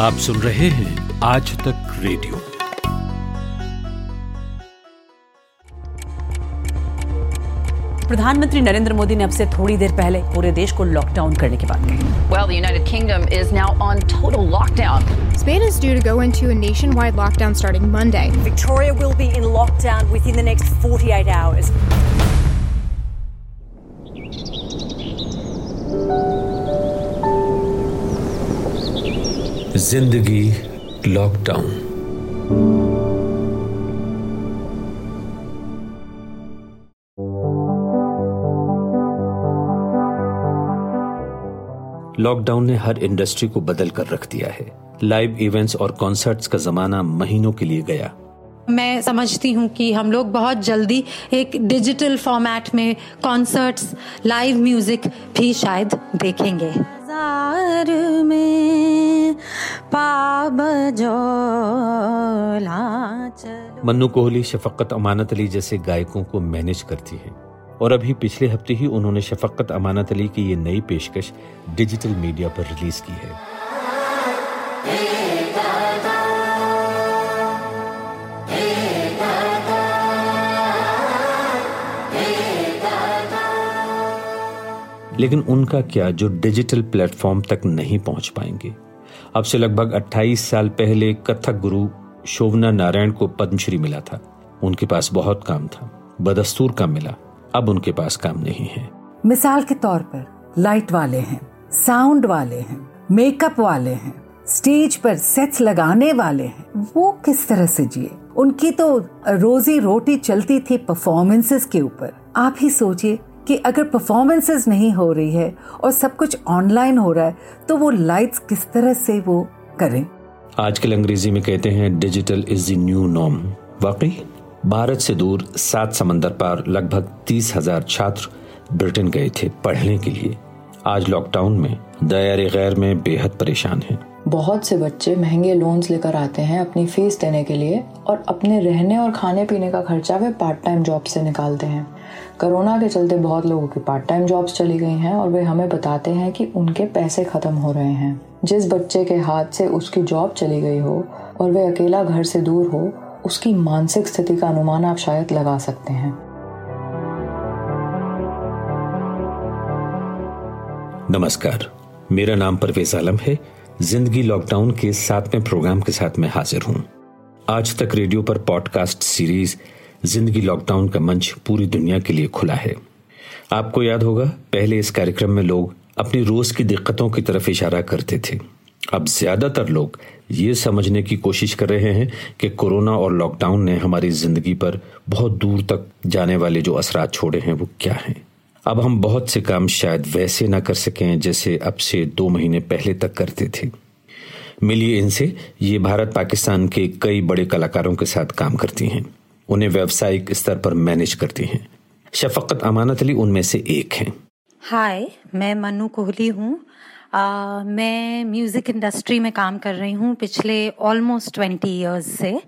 आप सुन रहे हैं आज तक रेडियो प्रधानमंत्री नरेंद्र मोदी ने अब से थोड़ी देर पहले पूरे देश को लॉकडाउन करने की बात कही Well, the United Kingdom is now on total lockdown. Spain is due to go into a nationwide lockdown starting Monday. Victoria will be in lockdown within the next 48 hours. ज़िंदगी लॉकडाउन। लॉकडाउन ने हर industry को बदल कर रख दिया है। Live events और कॉन्सर्ट्स का जमाना महीनों के लिए गया। मैं समझती हूँ कि हम लोग बहुत जल्दी एक डिजिटल फॉर्मेट में कॉन्सर्ट्स, लाइव म्यूज़िक भी शायद देखेंगे। में मन्नू कोहली शफकत अमानत अली जैसे गायकों को मैनेज करती है। और अभी पिछले हफ़्ते ही उन्होंने शफकत अमानत अली की ये नई पेशकश डिजिटल मीडिया पर रिलीज़ की है। लेकिन उनका क्या जो डिजिटल प्लेटफॉर्म तक नहीं पहुँच पाएँगे? अब से लगभग 28 साल पहले कथक गुरु शोभना नारायण को पद्मश्री मिला था। उनके पास बहुत काम था, बदस्तूर काम मिला, अब उनके पास काम नहीं है। मिसाल के तौर पर, लाइट वाले हैं, साउंड वाले हैं, मेकअप वाले हैं, स्टेज पर सेट्स लगाने वाले हैं, वो किस तरह से जिए? उनकी तो रोजी रोटी चलती थी परफॉर्मेंसेस के ऊपर। आप ही सोचिए कि अगर परफॉर्मेंसेस नहीं हो रही है और सब कुछ ऑनलाइन हो रहा है तो वो लाइट्स किस तरह से वो करें? आजकल अंग्रेज़ी में कहते हैं digital is the new norm वाकई? भारत से दूर सात समंदर पार लगभग तीस हज़ार छात्र ब्रिटेन गए थे पढ़ने के लिए। आज लॉकडाउन में दयारे गैर में बेहद परेशान हैं। बहुत से बच्चे महँगे लोन्स लेकर आते हैं अपनी फ़ीस देने के लिए और अपने रहने और खाने पीने का खर्चा वे पार्ट टाइम जॉब से निकालते हैं। कोरोना के चलते बहुत लोगों की पार्ट टाइम जॉब्स चली गई हैं और वे हमें बताते हैं कि उनके पैसे खत्म हो रहे हैं। जिस बच्चे के हाथ से उसकी जॉब चली गई हो और वे अकेला घर से दूर हो, उसकी मानसिक स्थिति का अनुमान आप शायद लगा सकते हैं। नमस्कार। मेरा नाम परवेज आलम है। ज़िंदगी लॉकडाउन के सातवें प्रोग्राम के साथ मैं हाजिर हूँ। आज तक रेडियो पर पॉडकास्ट सीरीज़ ज़िंदगी लॉकडाउन का मंच पूरी दुनिया के लिए खुला है। आपको याद होगा, पहले इस कार्यक्रम में लोग अपनी रोज की दिक्कतों की तरफ़ इशारा करते थे। अब ज़्यादातर लोग ये समझने की कोशिश कर रहे हैं कि कोरोना और लॉकडाउन ने हमारी ज़िंदगी पर बहुत दूर तक जाने वाले जो असरा छोड़े हैं, वो क्या हैं? अब हम बहुत से काम शायद वैसे ना कर सकें जैसे अब से दो महीने पहले तक करते थे। मिलिए इनसे, ये भारत पाकिस्तान के कई बड़े कलाकारों के साथ काम करती हैं। उन्हें व्यावसायिक स्तर पर मैनेज करती हैं। शफकत अमानत अली उनमें से एक हैं। हाय, मैं मनु कोहली हूँ। मैं म्यूज़िक इंडस्ट्री में काम कर रही हूँ पिछले ऑलमोस्ट ट्वेंटी ईयर्स से।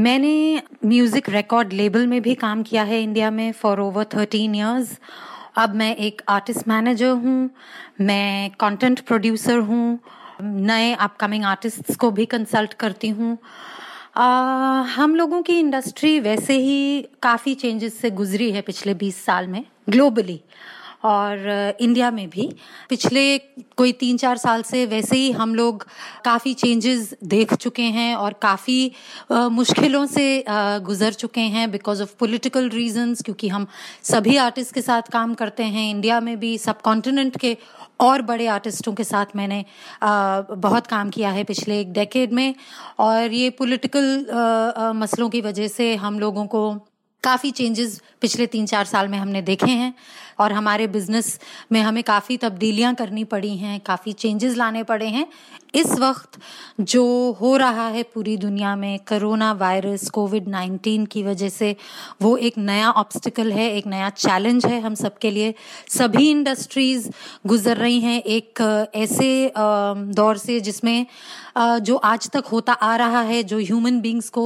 मैंने म्यूज़िक रिकॉर्ड लेबल में भी काम किया है इंडिया में फॉर ओवर थर्टीन ईयर्स अब मैं एक आर्टिस्ट मैनेजर हूँ, मैं कंटेंट प्रोड्यूसर हूँ, नए अपकमिंग आर्टिस्ट्स को भी कंसल्ट करती हूँ। हम लोगों की इंडस्ट्री वैसे ही काफ़ी चेंजेस से गुजरी है पिछले 20 साल में ग्लोबली और इंडिया में भी। पिछले कोई तीन चार साल से वैसे ही हम लोग काफ़ी चेंजेस देख चुके हैं और काफ़ी मुश्किलों से गुजर चुके हैं बिकॉज़ ऑफ़ पॉलिटिकल रीजंस क्योंकि हम सभी आर्टिस्ट के साथ काम करते हैं। इंडिया में भी सब कॉन्टिनेंट के और बड़े आर्टिस्टों के साथ मैंने बहुत काम किया है पिछले एक डेकेड में। और ये पॉलिटिकल मसलों की वजह से हम लोगों को काफ़ी चेंजेस पिछले तीन चार साल में हमने देखे हैं और हमारे बिज़नेस में हमें काफ़ी तब्दीलियाँ करनी पड़ी हैं, काफ़ी चेंजेस लाने पड़े हैं। इस वक्त जो हो रहा है पूरी दुनिया में कोरोना वायरस कोविड नाइन्टीन की वजह से, वो एक नया ऑब्स्टिकल है, एक नया चैलेंज है हम सबके लिए। सभी इंडस्ट्रीज़ गुजर रही हैं एक, ऐसे दौर से जिसमें जो आज तक होता आ रहा है, जो ह्यूमन बींग्स को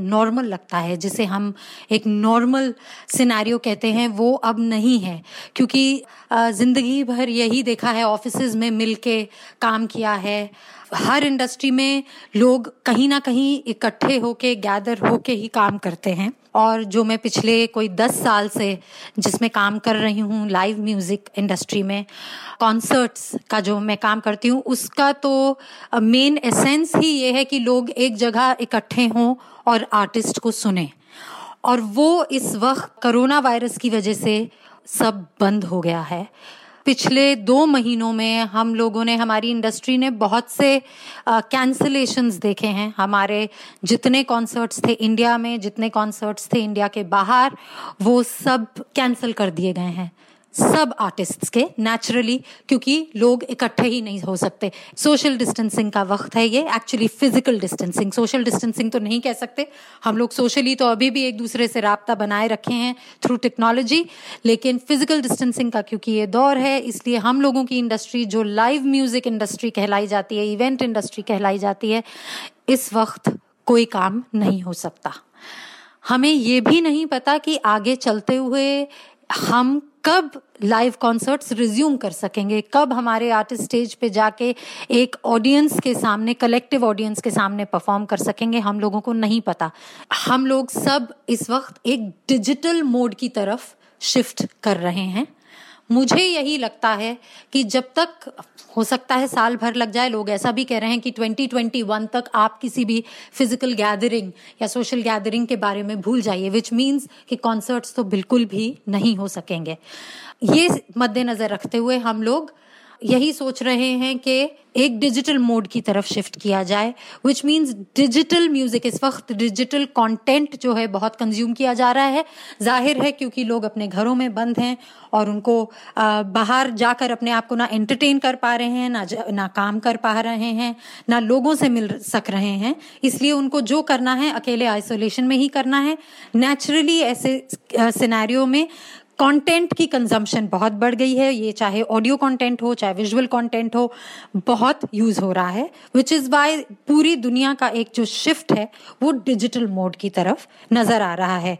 नॉर्मल लगता है, जिसे हम एक नॉर्मल सिनेरियो कहते हैं, वो अब नहीं है। क्योंकि ज़िंदगी भर यही देखा है ऑफ़िस में मिल के काम किया है। हर इंडस्ट्री में लोग कहीं ना कहीं इकट्ठे होके गैदर होके ही काम करते हैं। और जो मैं पिछले कोई दस साल से जिसमें काम कर रही हूँ लाइव म्यूज़िक इंडस्ट्री में कॉन्सर्ट्स का जो मैं काम करती हूँ, उसका तो मेन एसेंस ही ये है कि लोग एक जगह इकट्ठे हों और आर्टिस्ट को सुने। और वो इस वक्त कोरोना वायरस की वजह से सब बंद हो गया है। पिछले दो महीनों में हम लोगों ने, हमारी इंडस्ट्री ने बहुत से कैंसलेशंस देखे हैं। हमारे जितने कॉन्सर्ट्स थे इंडिया में, जितने कॉन्सर्ट्स थे इंडिया के बाहर, वो सब कैंसिल कर दिए गए हैं। सब आर्टिस्ट्स के नेचुरली क्योंकि लोग इकट्ठे ही नहीं हो सकते। सोशल डिस्टेंसिंग का वक्त है ये actually physical distancing social distancing तो नहीं कह सकते। हम लोग सोशली तो अभी भी एक दूसरे से रबता बनाए रखे हैं थ्रू टेक्नोलॉजी लेकिन फ़िज़िकल डिस्टेंसिंग का क्योंकि ये दौर है, इसलिए हम लोगों की इंडस्ट्री जो लाइव म्यूज़िक इंडस्ट्री कहलाई जाती है इवेंट इंडस्ट्री कहलाई जाती है, इस वक्त कोई काम नहीं हो सकता। हमें ये भी नहीं पता कि आगे चलते हुए हम कब लाइव कॉन्सर्ट्स रिज्यूम कर सकेंगे? कब हमारे आर्टिस्ट स्टेज पे जाके एक ऑडियंस के सामने कलेक्टिव ऑडियंस के सामने परफॉर्म कर सकेंगे? हम लोगों को नहीं पता। हम लोग सब इस वक्त एक डिजिटल मोड की तरफ़ शिफ्ट कर रहे हैं। मुझे यही लगता है कि जब तक हो सकता है साल भर लग जाए, लोग ऐसा भी कह रहे हैं कि 2021 तक आप किसी भी फ़िज़िकल गैदरिंग या सोशल गैदरिंग के बारे में भूल जाइए विच मीन्स कि कॉन्सर्ट्स तो बिल्कुल भी नहीं हो सकेंगे। ये मद्देनजर रखते हुए हम लोग यही सोच रहे हैं कि एक डिजिटल मोड की तरफ़ शिफ्ट किया जाए विच मीन्स डिजिटल म्यूज़िक इस वक्त डिजिटल कंटेंट जो है बहुत कंज्यूम किया जा रहा है। ज़ाहिर है क्योंकि लोग अपने घरों में बंद हैं और उनको बाहर जाकर अपने आप को ना एंटरटेन कर पा रहे हैं, ना ना काम कर पा रहे हैं, ना लोगों से मिल सक रहे हैं। इसलिए उनको जो करना है, अकेले आइसोलेशन में ही करना है। नेचुरली ऐसे सिनेरियो में कंटेंट की कंजम्पशन बहुत बढ़ गई है। ये चाहे ऑडियो कंटेंट हो, चाहे विजुअल कंटेंट हो, बहुत यूज़ हो रहा है विच इज़ बाय पूरी दुनिया का एक जो शिफ्ट है, वो डिजिटल मोड की तरफ़ नज़र आ रहा है।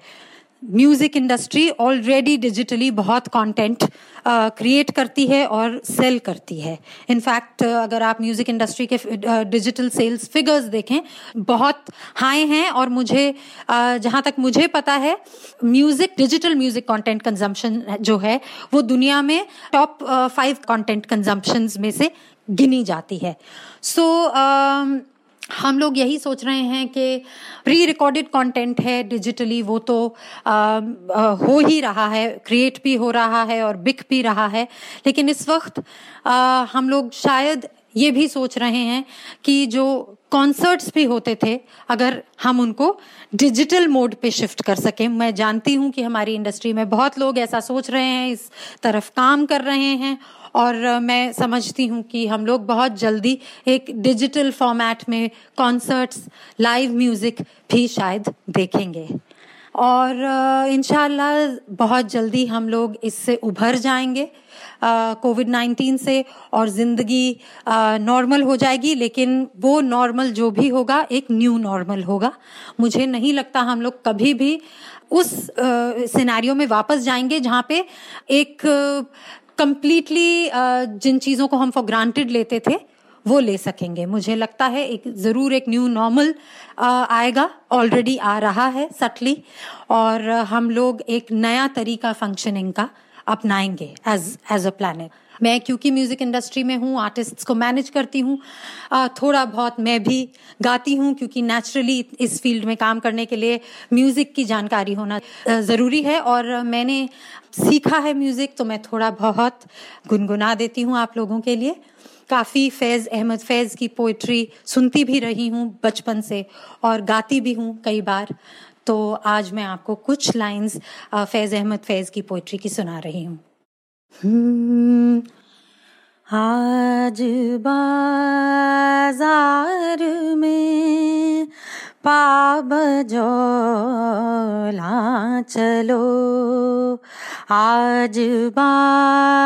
म्यूज़िक इंडस्ट्री ऑलरेडी डिजिटली बहुत कंटेंट क्रिएट करती है और सेल करती है। इनफैक्ट अगर आप म्यूज़िक इंडस्ट्री के डिजिटल सेल्स फिगर्स देखें बहुत हाई हैं और मुझे uh, जहाँ तक मुझे पता है music digital music content consumption जो है वो दुनिया में टॉप फाइव कंटेंट कंजम्पशन में से गिनी जाती है। सो so, uh, हम लोग यही सोच रहे हैं कि प्री रिकॉर्डेड कंटेंट है डिजिटली वो तो आ, आ, हो ही रहा है क्रिएट भी हो रहा है और बिक भी रहा है। लेकिन इस वक्त आ, हम लोग शायद ये भी सोच रहे हैं कि जो कॉन्सर्ट्स भी होते थे अगर हम उनको डिजिटल मोड पे शिफ्ट कर सकें। मैं जानती हूँ कि हमारी इंडस्ट्री में बहुत लोग ऐसा सोच रहे हैं इस तरफ़ काम कर रहे हैं और मैं समझती हूँ कि हम लोग बहुत जल्दी एक डिजिटल फॉर्मेट में कॉन्सर्ट्स लाइव म्यूज़िक भी शायद देखेंगे। और इन बहुत जल्दी हम लोग इससे उभर जाएँगे कोविड नाइन्टीन से और ज़िंदगी नॉर्मल हो जाएगी, लेकिन वो नॉर्मल जो भी होगा, एक न्यू नॉर्मल होगा। मुझे नहीं लगता हम लोग कभी भी उस सिनेरियो में वापस जाएँगे जहाँ पे एक कंप्लीटली uh, जिन चीज़ों को हम फॉर ग्रांटेड लेते थे वो ले सकेंगे। मुझे लगता है एक ज़रूर एक न्यू नॉर्मल uh, आएगा ऑलरेडी आ रहा है सटली और uh, हम लोग एक नया तरीका फंक्शनिंग का अपनाएँगे एज एज अ प्लानट मैं क्योंकि म्यूज़िक इंडस्ट्री में हूँ आर्टिस्ट्स को मैनेज करती हूँ थोड़ा बहुत मैं भी गाती हूँ क्योंकि नेचुरली इस फ़ील्ड में काम करने के लिए म्यूज़िक की जानकारी होना ज़रूरी है और मैंने सीखा है म्यूज़िक तो मैं थोड़ा बहुत गुनगुना देती हूँ आप लोगों के लिए। काफ़ी फैज़ अहमद फैज़ की पोइट्री सुनती भी रही हूँ बचपन से और गाती भी हूँ कई बार। तो आज मैं आपको कुछ लाइंस फैज़ अहमद फैज़ की पोइट्री की सुना रही हूँ। हम्म, आज बाज़ार में पाब चलो आज बाज़ार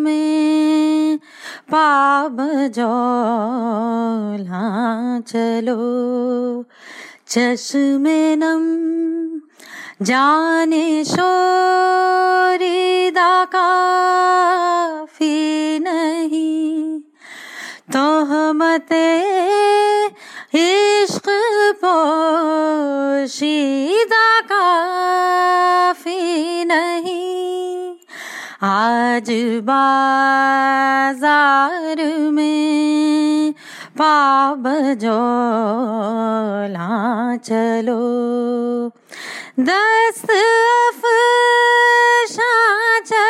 में पाब जोला चलो। चश्मे नम जाने शोरीदा काफ़ी नहीं तो हमते इश्क पोशीदा काफ़ी नहीं आज बाज़ार में पाब जोला चलो दस्त अफशा चलो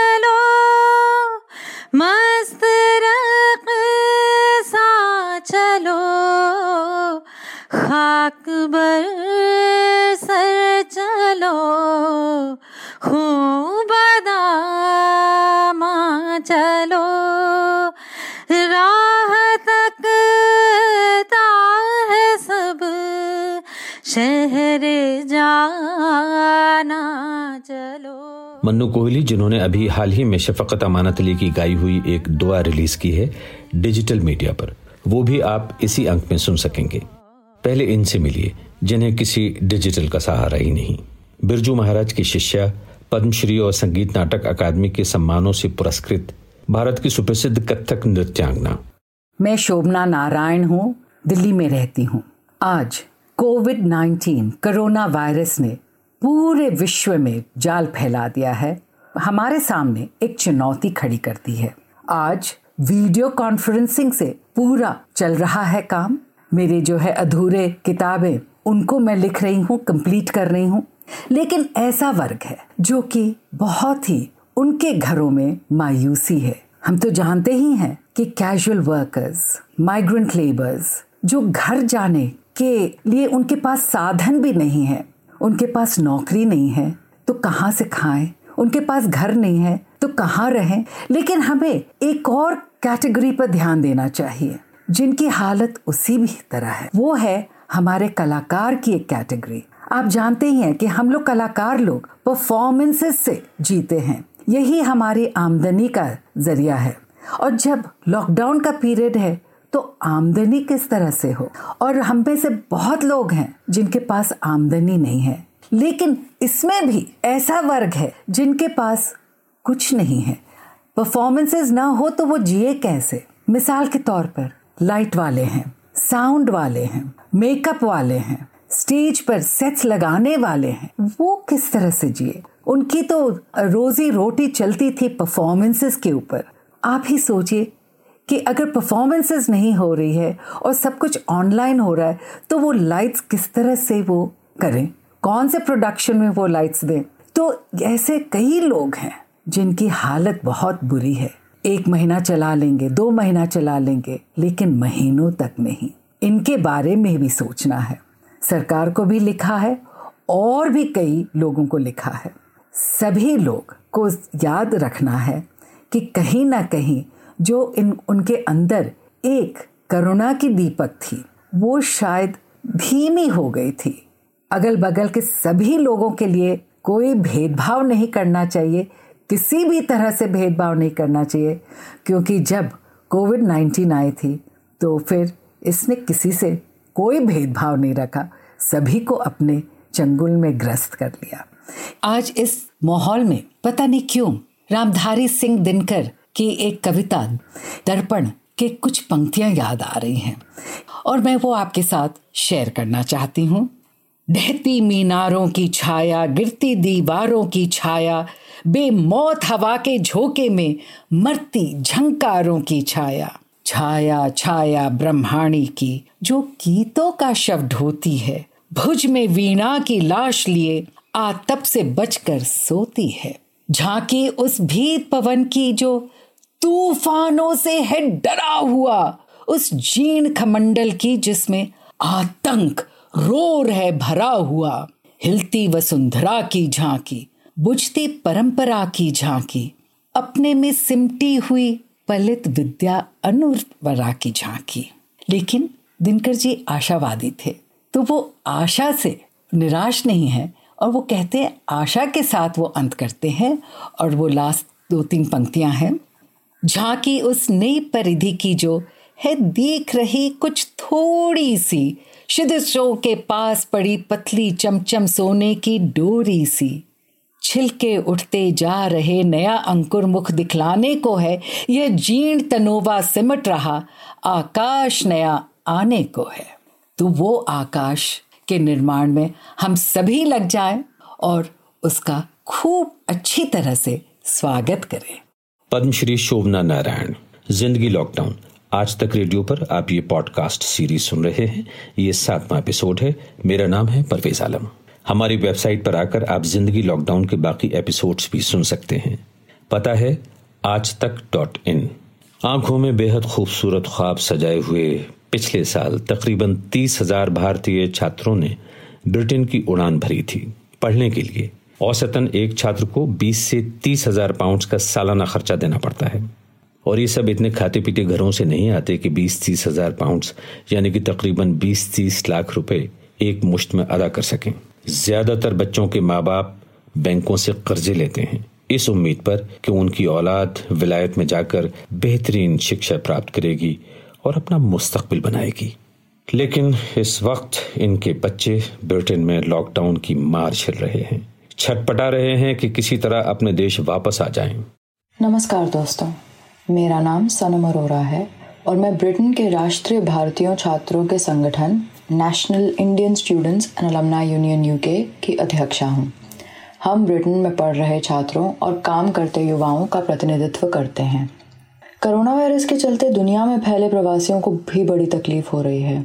मन्नू कोहली, जिन्होंने अभी हाल ही में शफकत अमानत अली की गाई हुई एक दुआ रिलीज़ की है डिजिटल मीडिया पर। वो भी आप इसी अंक में सुन सकेंगे। पहले इनसे मिलिए, जिन्हें किसी डिजिटल का सहारा ही नहीं। बिरजू महाराज की शिष्या, पद्मश्री और संगीत नाटक अकादमी के सम्मानों से पुरस्कृत, भारत की सुप्रसिद्ध कथक नृत्यांगना। मैं शोभना नारायण हूँ, दिल्ली में रहती हूँ। आज कोविड 19 कोरोना वायरस ने पूरे विश्व में जाल फैला दिया है। हमारे सामने एक चुनौती खड़ी करती है। आज वीडियो कॉन्फ्रेंसिंग से पूरा चल रहा है काम। मेरे जो है अधूरे किताबें, उनको मैं लिख रही हूँ, कंप्लीट कर रही हूँ। लेकिन ऐसा वर्ग है, जो कि बहुत ही उनके घरों में मायूसी है। हम तो जानते ही हैं कि कैजुअल वर्कर्स माइग्रेंट लेबर्स जो घर जाने के लिए उनके पास साधन भी नहीं है उनके पास नौकरी नहीं है तो कहाँ से खाएँ? उनके पास घर नहीं है तो कहाँ रहें? लेकिन हमें एक और कैटेगरी पर ध्यान देना चाहिए, जिनकी हालत उसी भी तरह है। वो है हमारे कलाकार की एक कैटेगरी। आप जानते ही हैं कि हम लोग कलाकार लोग परफॉर्मेंसेस से जीते हैं। यही हमारी आमदनी का ज़रिया है। और जब लॉकडाउन का पीरियड है तो आमदनी किस तरह से हो? और हम में से बहुत लोग हैं जिनके पास आमदनी नहीं है। लेकिन इसमें भी ऐसा वर्ग है जिनके पास कुछ नहीं है। परफॉर्मेंसेस ना हो तो वो जिए कैसे? मिसाल के तौर पर लाइट वाले हैं साउंड वाले हैं मेकअप वाले हैं स्टेज पर सेट्स लगाने वाले हैं। वो किस तरह से जिए? उनकी तो रोजी रोटी चलती थी परफॉर्मेंसेस के ऊपर। आप ही सोचिए कि अगर परफॉर्मेंसेस नहीं हो रही है और सब कुछ ऑनलाइन हो रहा है तो वो लाइट्स किस तरह से वो करें? कौन से प्रोडक्शन में वो लाइट्स दें? तो ऐसे कई लोग हैं जिनकी हालत बहुत बुरी है। एक महीना चला लेंगे, दो महीना चला लेंगे, लेकिन महीनों तक नहीं। इनके बारे में भी सोचना है। सरकार को भी लिखा है और भी कई लोगों को लिखा है। सभी लोग को याद रखना है कि कहीं ना कहीं जो इन, उनके अंदर एक करुणा की दीपक थी, वो शायद धीमी हो गई थी। अगल बगल के सभी लोगों के लिए कोई भेदभाव नहीं करना चाहिए, किसी भी तरह से भेदभाव नहीं करना चाहिए, क्योंकि जब कोविड नाइन्टीन आई थी तो फिर इसने किसी से कोई भेदभाव नहीं रखा, सभी को अपने चंगुल में ग्रस्त कर लिया। आज इस माहौल में पता नहीं क्यों रामधारी सिंह दिनकर की एक कविता दर्पण के कुछ पंक्तियाँ याद आ रही हैं। और मैं वो आपके साथ शेयर करना चाहती हूँ। ढहती मीनारों की छाया, गिरती दीवारों की छाया, बेमौत हवा के झोंके में मरती झंकारों की छाया। छाया छाया ब्रह्माणी की, जो गीतों का शब्द ढोती है, भुज में वीणा की लाश लिए आतप से बचकर सोती है। झांकी उस भीत पवन की जो तूफानों से है डरा हुआ। उस जीर्ण खमंडल की जिसमें आतंक, रोर है, भरा हुआ। हिलती वसुंधरा की झांकी, बुझती परंपरा की झांकी। अपने में सिमटी हुई पलित विद्या अनुवरा की झांकी। लेकिन दिनकर जी आशावादी थे। तो वो आशा से निराश नहीं है और वो कहते हैं, आशा के साथ वो अंत करते हैं और वो लास्ट दो तीन पंक्तियाँ हैं। झांकी उस नई परिधि की जो है देख रही कुछ थोड़ी सी शो के पास पड़ी पतली चमचम सोने की डोरी सी। छिलके उठते जा रहे नया अंकुर मुख दिखलाने को है, यह जीर्ण तनोवा सिमट रहा, आकाश नया आने को है। तो वो आकाश के निर्माण में हम सभी लग जाएँ और उसका खूब अच्छी तरह से स्वागत करें। पद्मश्री शोभना नारायण, ज़िंदगी लॉकडाउन। आज तक रेडियो पर आप ये पॉडकास्ट सीरीज़ सुन रहे हैं। ये सातवां एपिसोड है। मेरा नाम है परवेज आलम। हमारी वेबसाइट पर आकर आप ज़िंदगी लॉकडाउन के बाकी एपिसोड्स भी सुन सकते हैं। पता है, आज तक डॉट इन आँखों में बेहद खूबसूरत ख्वाब सजाए हुए पिछले साल तकरीबन तीस हज़ार भारतीय छात्रों ने ब्रिटेन की उड़ान भरी थी। पढ़ने के लिए औसतन एक छात्र को 20 से तीस हज़ार पाउंड का सालाना खर्चा देना पड़ता है। और ये सब इतने खाते पीते घरों से नहीं आते कि बीस तीस हज़ार पाउंड यानी कि तकरीबन बीस तीस लाख रुपए एक मुश्त में अदा कर सकें। ज़्यादातर बच्चों के माँ बाप बैंकों से कर्जे लेते हैं। इस उम्मीद पर कि उनकी औलाद विलायत में जाकर बेहतरीन शिक्षा प्राप्त करेगी और अपना मुस्तकबिल बनाएगी। लेकिन इस वक्त इनके बच्चे ब्रिटेन में लॉकडाउन की मार झेल रहे हैं। छटपटा रहे हैं कि किसी तरह अपने देश वापस आ जाएँ। नमस्कार दोस्तों, मेरा नाम सनम अरोरा है और मैं ब्रिटेन के राष्ट्रीय भारतीयों छात्रों के संगठन national Indian students and alumni union UK की अध्यक्षा हूँ। हम ब्रिटेन में पढ़ रहे छात्रों और काम करते युवाओं का प्रतिनिधित्व करते हैं। कोरोना वायरस के चलते दुनिया में फैले प्रवासियों को भी बड़ी तकलीफ़ हो रही है।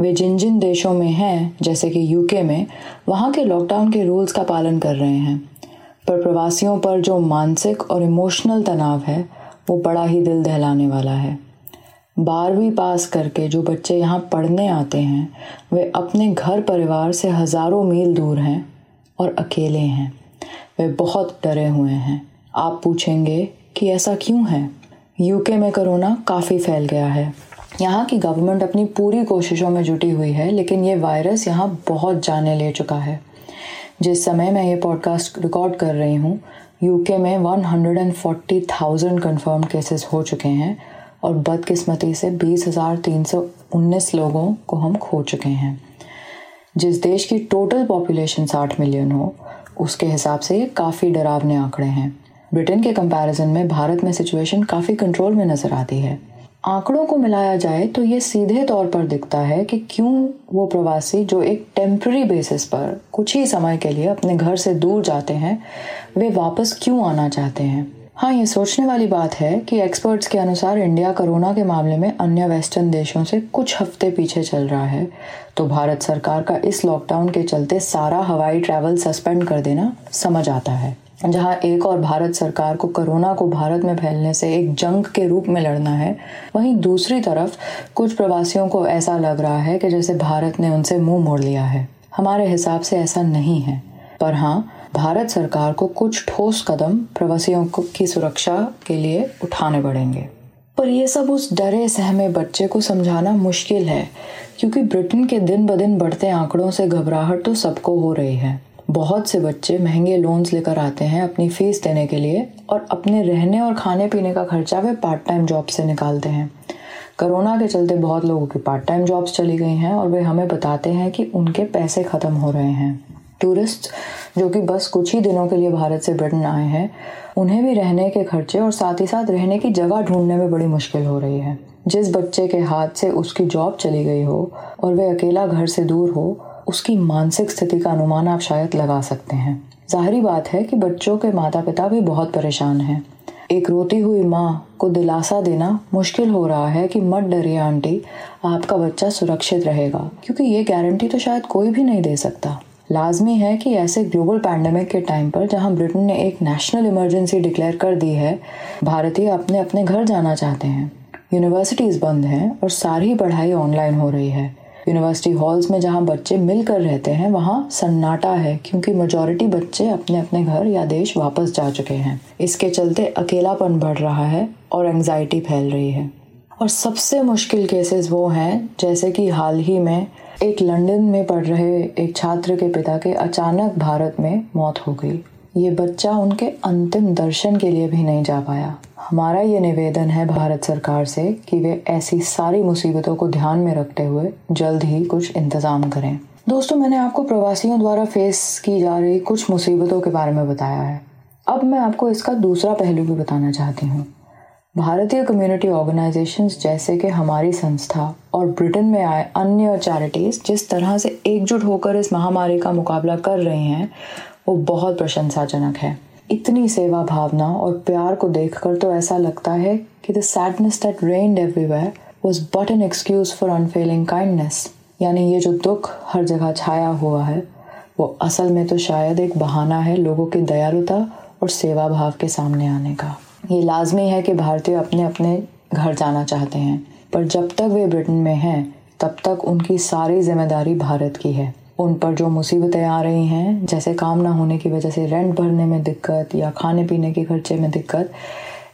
वे जिन जिन देशों में हैं, जैसे कि यूके में, वहाँ के लॉकडाउन के रूल्स का पालन कर रहे हैं। पर प्रवासियों पर जो मानसिक और इमोशनल तनाव है, वो बड़ा ही दिल दहलाने वाला है। बारहवीं पास करके जो बच्चे यहाँ पढ़ने आते हैं, वे अपने घर परिवार से हज़ारों मील दूर हैं और अकेले हैं। वे बहुत डरे हुए हैं। आप पूछेंगे कि ऐसा क्यों है? यूके में कोरोना काफ़ी फैल गया है। यहाँ की गवर्नमेंट अपनी पूरी कोशिशों में जुटी हुई है लेकिन ये वायरस यहाँ बहुत जाने ले चुका है। जिस समय मैं ये पॉडकास्ट रिकॉर्ड कर रही हूँ यूके में 140,000 कंफर्म केसेस हो चुके हैं और बदकिस्मती से 20,319 लोगों को हम खो चुके हैं। जिस देश की टोटल पॉपुलेशन 60 मिलियन हो उसके हिसाब से ये काफ़ी डरावने आंकड़े हैं। ब्रिटेन के कंपैरिजन में भारत में सिचुएशन काफ़ी कंट्रोल में नज़र आती है। आंकड़ों को मिलाया जाए तो ये सीधे तौर पर दिखता है कि क्यों वो प्रवासी जो एक टेम्प्रेरी बेसिस पर कुछ ही समय के लिए अपने घर से दूर जाते हैं, वे वापस क्यों आना चाहते हैं? हाँ ये सोचने वाली बात है कि एक्सपर्ट्स के अनुसार इंडिया कोरोना के मामले में अन्य वेस्टर्न देशों से कुछ हफ़्ते पीछे चल रहा है। तो भारत सरकार का इस लॉकडाउन के चलते सारा हवाई ट्रैवल सस्पेंड कर देना समझ आता है। जहाँ एक और भारत सरकार को कोरोना को भारत में फैलने से एक जंग के रूप में लड़ना है, वहीं दूसरी तरफ़ कुछ प्रवासियों को ऐसा लग रहा है कि जैसे भारत ने उनसे मुँह मोड़ लिया है। हमारे हिसाब से ऐसा नहीं है। पर हाँ भारत सरकार को कुछ ठोस कदम प्रवासियों की सुरक्षा के लिए उठाने पड़ेंगे। पर यह सब उस डरे, सहमे बच्चे को समझाना मुश्किल है, क्योंकि ब्रिटेन के दिन ब दिन बढ़ते आंकड़ों से घबराहट तो सबको हो रही है। बहुत से बच्चे महँगे लोन्स लेकर आते हैं अपनी फ़ीस देने के लिए और अपने रहने और खाने पीने का खर्चा वे पार्ट टाइम जॉब से निकालते हैं। कोरोना के चलते बहुत लोगों की पार्ट टाइम जॉब्स चली गई हैं और वे हमें बताते हैं कि उनके पैसे ख़त्म हो रहे हैं। टूरिस्ट जो कि बस कुछ ही दिनों के लिए भारत से ब्रिटेन आए हैं, उन्हें भी रहने के खर्चे और साथ ही साथ रहने की जगह ढूँढने में बड़ी मुश्किल हो रही है। जिस बच्चे के हाथ से उसकी जॉब चली गई हो और वे अकेला घर से दूर हो उसकी मानसिक स्थिति का अनुमान आप शायद लगा सकते हैं। जाहरी बात है कि बच्चों के माता पिता भी बहुत परेशान हैं। एक रोती हुई माँ को दिलासा देना मुश्किल हो रहा है कि मत डरिए, आंटी। आपका बच्चा सुरक्षित रहेगा, क्योंकि ये गारंटी तो शायद कोई भी नहीं दे सकता। लाजमी है कि ऐसे ग्लोबल पैंडमिक के टाइम पर जहाँ ब्रिटेन ने एक नेशनल इमरजेंसी डिक्लेयर कर दी है, भारतीय अपने अपने घर जाना चाहते हैं। यूनिवर्सिटीज़ बंद हैं और सारी पढ़ाई ऑनलाइन हो रही है। यूनिवर्सिटी हॉल्स में जहाँ बच्चे मिलकर रहते हैं, वहाँ सन्नाटा है क्योंकि मेजोरिटी बच्चे अपने अपने घर या देश वापस जा चुके हैं। इसके चलते अकेलापन बढ़ रहा है और एंजाइटी फैल रही है। और सबसे मुश्किल केसेस वो हैं, जैसे कि हाल ही में एक लंदन में पढ़ रहे एक छात्र के पिता के अचानक भारत में मौत हो गई। ये बच्चा उनके अंतिम दर्शन के लिए भी नहीं जा पाया। हमारा ये निवेदन है भारत सरकार से कि वे ऐसी सारी मुसीबतों को ध्यान में रखते हुए जल्द ही कुछ इंतज़ाम करें। दोस्तों, मैंने आपको प्रवासियों द्वारा फेस की जा रही कुछ मुसीबतों के बारे में बताया है। अब मैं आपको इसका दूसरा पहलू भी बताना चाहती हूँ। भारतीय कम्युनिटी ऑर्गेनाइजेशंस जैसे कि हमारी संस्था और ब्रिटेन में आए अन्य चैरिटीज़ जिस तरह से एकजुट होकर इस महामारी का मुकाबला कर रहे हैं वो बहुत प्रशंसाजनक है। इतनी सेवा भावना और प्यार को देखकर तो ऐसा लगता है कि the sadness that rained everywhere was but an excuse for unfailing kindness यानी ये जो दुख हर जगह छाया हुआ है, वो असल में तो शायद एक बहाना है लोगों की दयालुता और सेवा भाव के सामने आने का। ये लाजमी है कि भारतीय अपने अपने घर जाना चाहते हैं, पर जब तक वे ब्रिटेन में हैं, तब तक उनकी सारी ज़िम्मेदारी भारत की है। उन पर जो मुसीबतें आ रही हैं, जैसे काम ना होने की वजह से रेंट भरने में दिक्कत या खाने पीने के खर्चे में दिक्कत,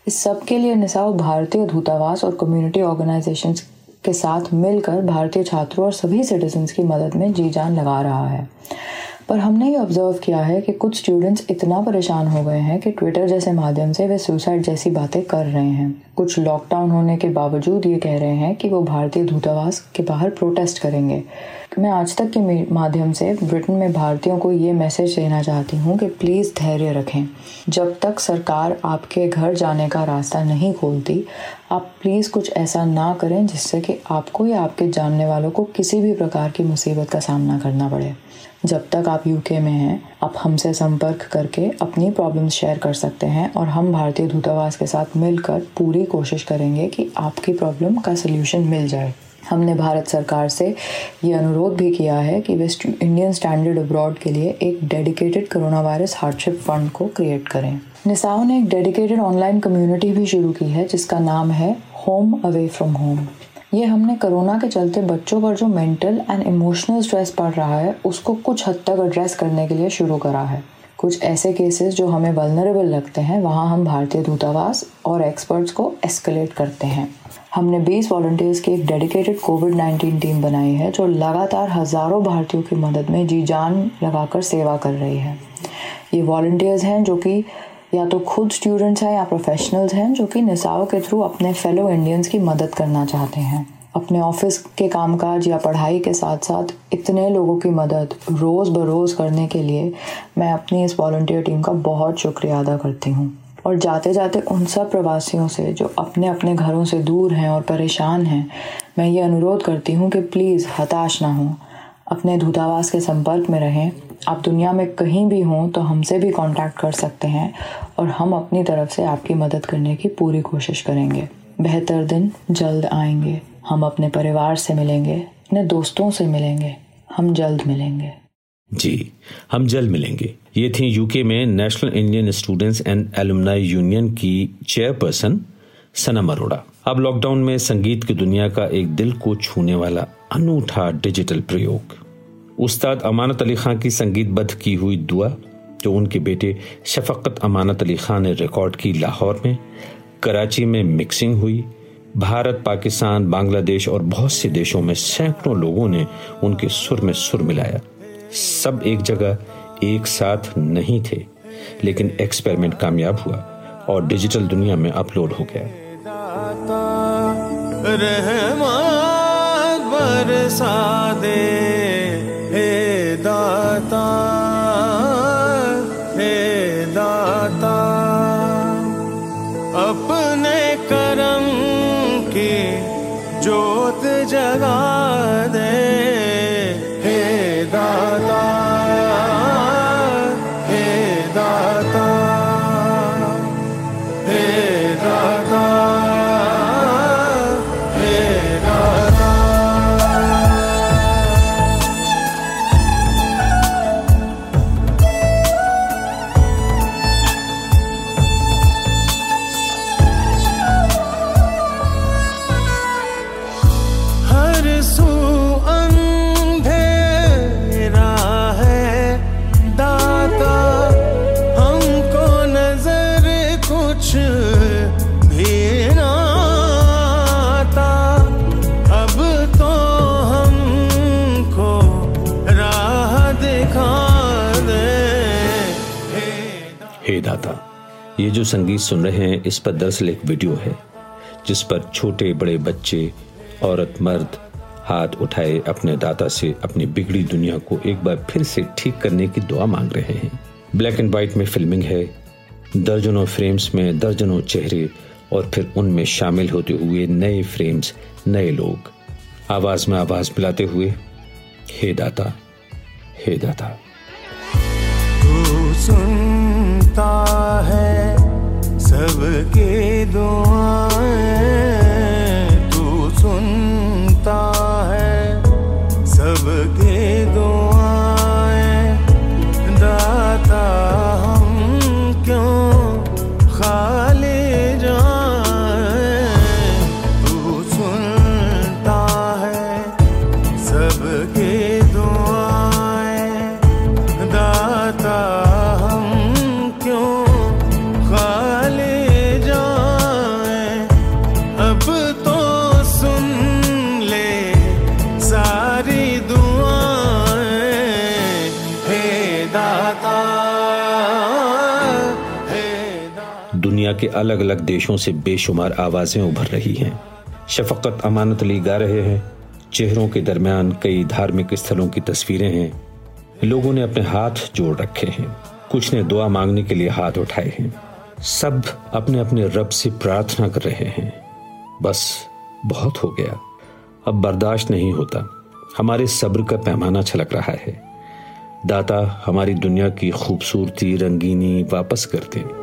इस सब के लिए निसाव भारतीय दूतावास और कम्युनिटी ऑर्गेनाइजेशंस के साथ मिलकर भारतीय छात्रों और सभी सिटीजन्स की मदद में जी जान लगा रहा है। पर हमने ये ऑब्ज़र्व किया है कि कुछ स्टूडेंट्स इतना परेशान हो गए हैं कि ट्विटर जैसे माध्यम से वे सुसाइड जैसी बातें कर रहे हैं। कुछ लॉकडाउन होने के बावजूद ये कह रहे हैं कि वो भारतीय दूतावास के बाहर प्रोटेस्ट करेंगे। मैं आज तक के माध्यम से ब्रिटेन में भारतीयों को ये मैसेज देना चाहती हूँ कि प्लीज़ धैर्य रखें। जब तक सरकार आपके घर जाने का रास्ता नहीं खोलती, आप प्लीज़ कुछ ऐसा ना करें जिससे कि आपको या आपके जानने वालों को किसी भी प्रकार की मुसीबत का सामना करना पड़े। जब तक आप यूके में हैं, आप हमसे संपर्क करके अपनी प्रॉब्लम्स शेयर कर सकते हैं और हम भारतीय दूतावास के साथ मिलकर पूरी कोशिश करेंगे कि आपकी प्रॉब्लम का सल्यूशन मिल जाए। हमने भारत सरकार से ये अनुरोध भी किया है कि वे इंडियन स्टैंडर्ड अब्रॉड के लिए एक dedicated corona virus hardship fund को क्रिएट करें। निसाओ ने एक डेडिकेटेड ऑनलाइन कम्युनिटी भी शुरू की है, जिसका नाम है होम अवे फ्रॉम होम। ये हमने कोरोना के चलते बच्चों पर जो मेंटल एंड इमोशनल स्ट्रेस पड़ रहा है, उसको कुछ हद तक एड्रेस करने के लिए शुरू करा है। कुछ ऐसे केसेस जो हमें वलनरेबल लगते हैं, वहाँ हम भारतीय दूतावास और एक्सपर्ट्स को एस्केलेट करते हैं। हमने 20 वॉल्टियर्स की एक डेडिकेटेड कोविड 19 टीम बनाई है, जो लगातार हज़ारों भारतीयों की मदद में जी जान लगाकर सेवा कर रही है। ये वॉल्टियर्स हैं जो कि या तो खुद स्टूडेंट्स हैं या प्रोफेशनल्स हैं, जो कि निसाओं के थ्रू अपने फेलो इंडियंस की मदद करना चाहते हैं। अपने ऑफ़िस के कामकाज या पढ़ाई के साथ साथ इतने लोगों की मदद रोज़ बरोज़ करने के लिए मैं अपनी इस वॉल्टियर टीम का बहुत शुक्रिया अदा करती हूँ। और जाते जाते उन सब प्रवासियों से जो अपने अपने घरों से दूर हैं और परेशान हैं, मैं ये अनुरोध करती हूँ कि प्लीज़ हताश ना हों। अपने दूतावास के संपर्क में रहें। आप दुनिया में कहीं भी हों तो हमसे भी कांटेक्ट कर सकते हैं और हम अपनी तरफ़ से आपकी मदद करने की पूरी कोशिश करेंगे। बेहतर दिन जल्द आएँगे। हम अपने परिवार से मिलेंगे, अपने दोस्तों से मिलेंगे। हम जल्द मिलेंगे। जी, हम जल्द मिलेंगे। ये थी यूके में national Indian students and alumni union की चेयरपर्सन सनम अरोड़ा अब लॉकडाउन में संगीत की दुनिया का एक दिल को छूने वाला अनूठा डिजिटल प्रयोग। उस्ताद अमानत अली खान की संगीतबद्ध की हुई दुआ, जो उनके बेटे शफकत अमानत अली खान ने रिकॉर्ड की लाहौर में, कराची में मिक्सिंग हुई। भारत, पाकिस्तान, बांग्लादेश और बहुत से देशों में सैकड़ों लोगों ने उनके सुर में सुर मिलाया। सब एक जगह एक साथ नहीं थे, लेकिन एक्सपेरिमेंट कामयाब हुआ और डिजिटल दुनिया में अपलोड हो गया। बरसा दे दाता, हे दाता, अपने करम की जोत जगा ये जो संगीत सुन रहे हैं, इस पर दरअसल एक वीडियो है, जिस पर छोटे बड़े बच्चे, औरत, मर्द हाथ उठाए अपने दाता से अपनी बिगड़ी दुनिया को एक बार फिर से ठीक करने की दुआ मांग रहे हैं। ब्लैक एंड व्हाइट में फिल्मिंग है। दर्जनों फ्रेम्स में, दर्जनों चेहरे और फिर उनमें शामिल होते हुए नए फ्रेम्स नए लोग। आवाज़ में आवाज़ मिलाते हुए, हे दाता हे दाता। तू सुनता है सबके दुआएँ। अलग अलग देशों से बेशुमार आवाज़ें उभर रही हैं। शफकत अमानत अली गा रहे हैं। चेहरों के दरमियान कई धार्मिक स्थलों की तस्वीरें हैं। लोगों ने अपने हाथ जोड़ रखे हैं। कुछ ने दुआ मांगने के लिए हाथ उठाए हैं। सब अपने अपने रब से प्रार्थना कर रहे हैं। बस बहुत हो गया। अब बर्दाश्त नहीं होता। हमारे सब्र का पैमाना छलक रहा है। दाता हमारी दुनिया की खूबसूरती रंगीनी वापस कर दे।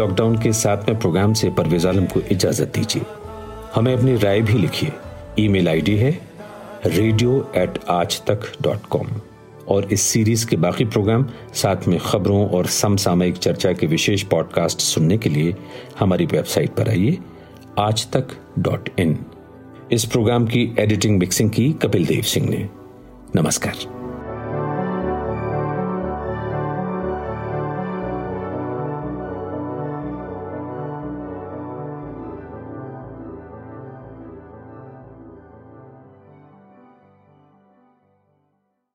लॉकडाउन के सातवें प्रोग्राम से परवेज आलम को इजाज़त दीजिए। हमें अपनी राय भी लिखिए। ईमेल आईडी है radio at Aaj Tak dot com और इस सीरीज़ के बाकी प्रोग्राम साथ में खबरों और समसामयिक चर्चा के विशेष पॉडकास्ट सुनने के लिए हमारी वेबसाइट पर आइए आज तक डॉट इन इस प्रोग्राम की एडिटिंग मिक्सिंग की कपिल देव सिंह ने। नमस्कार।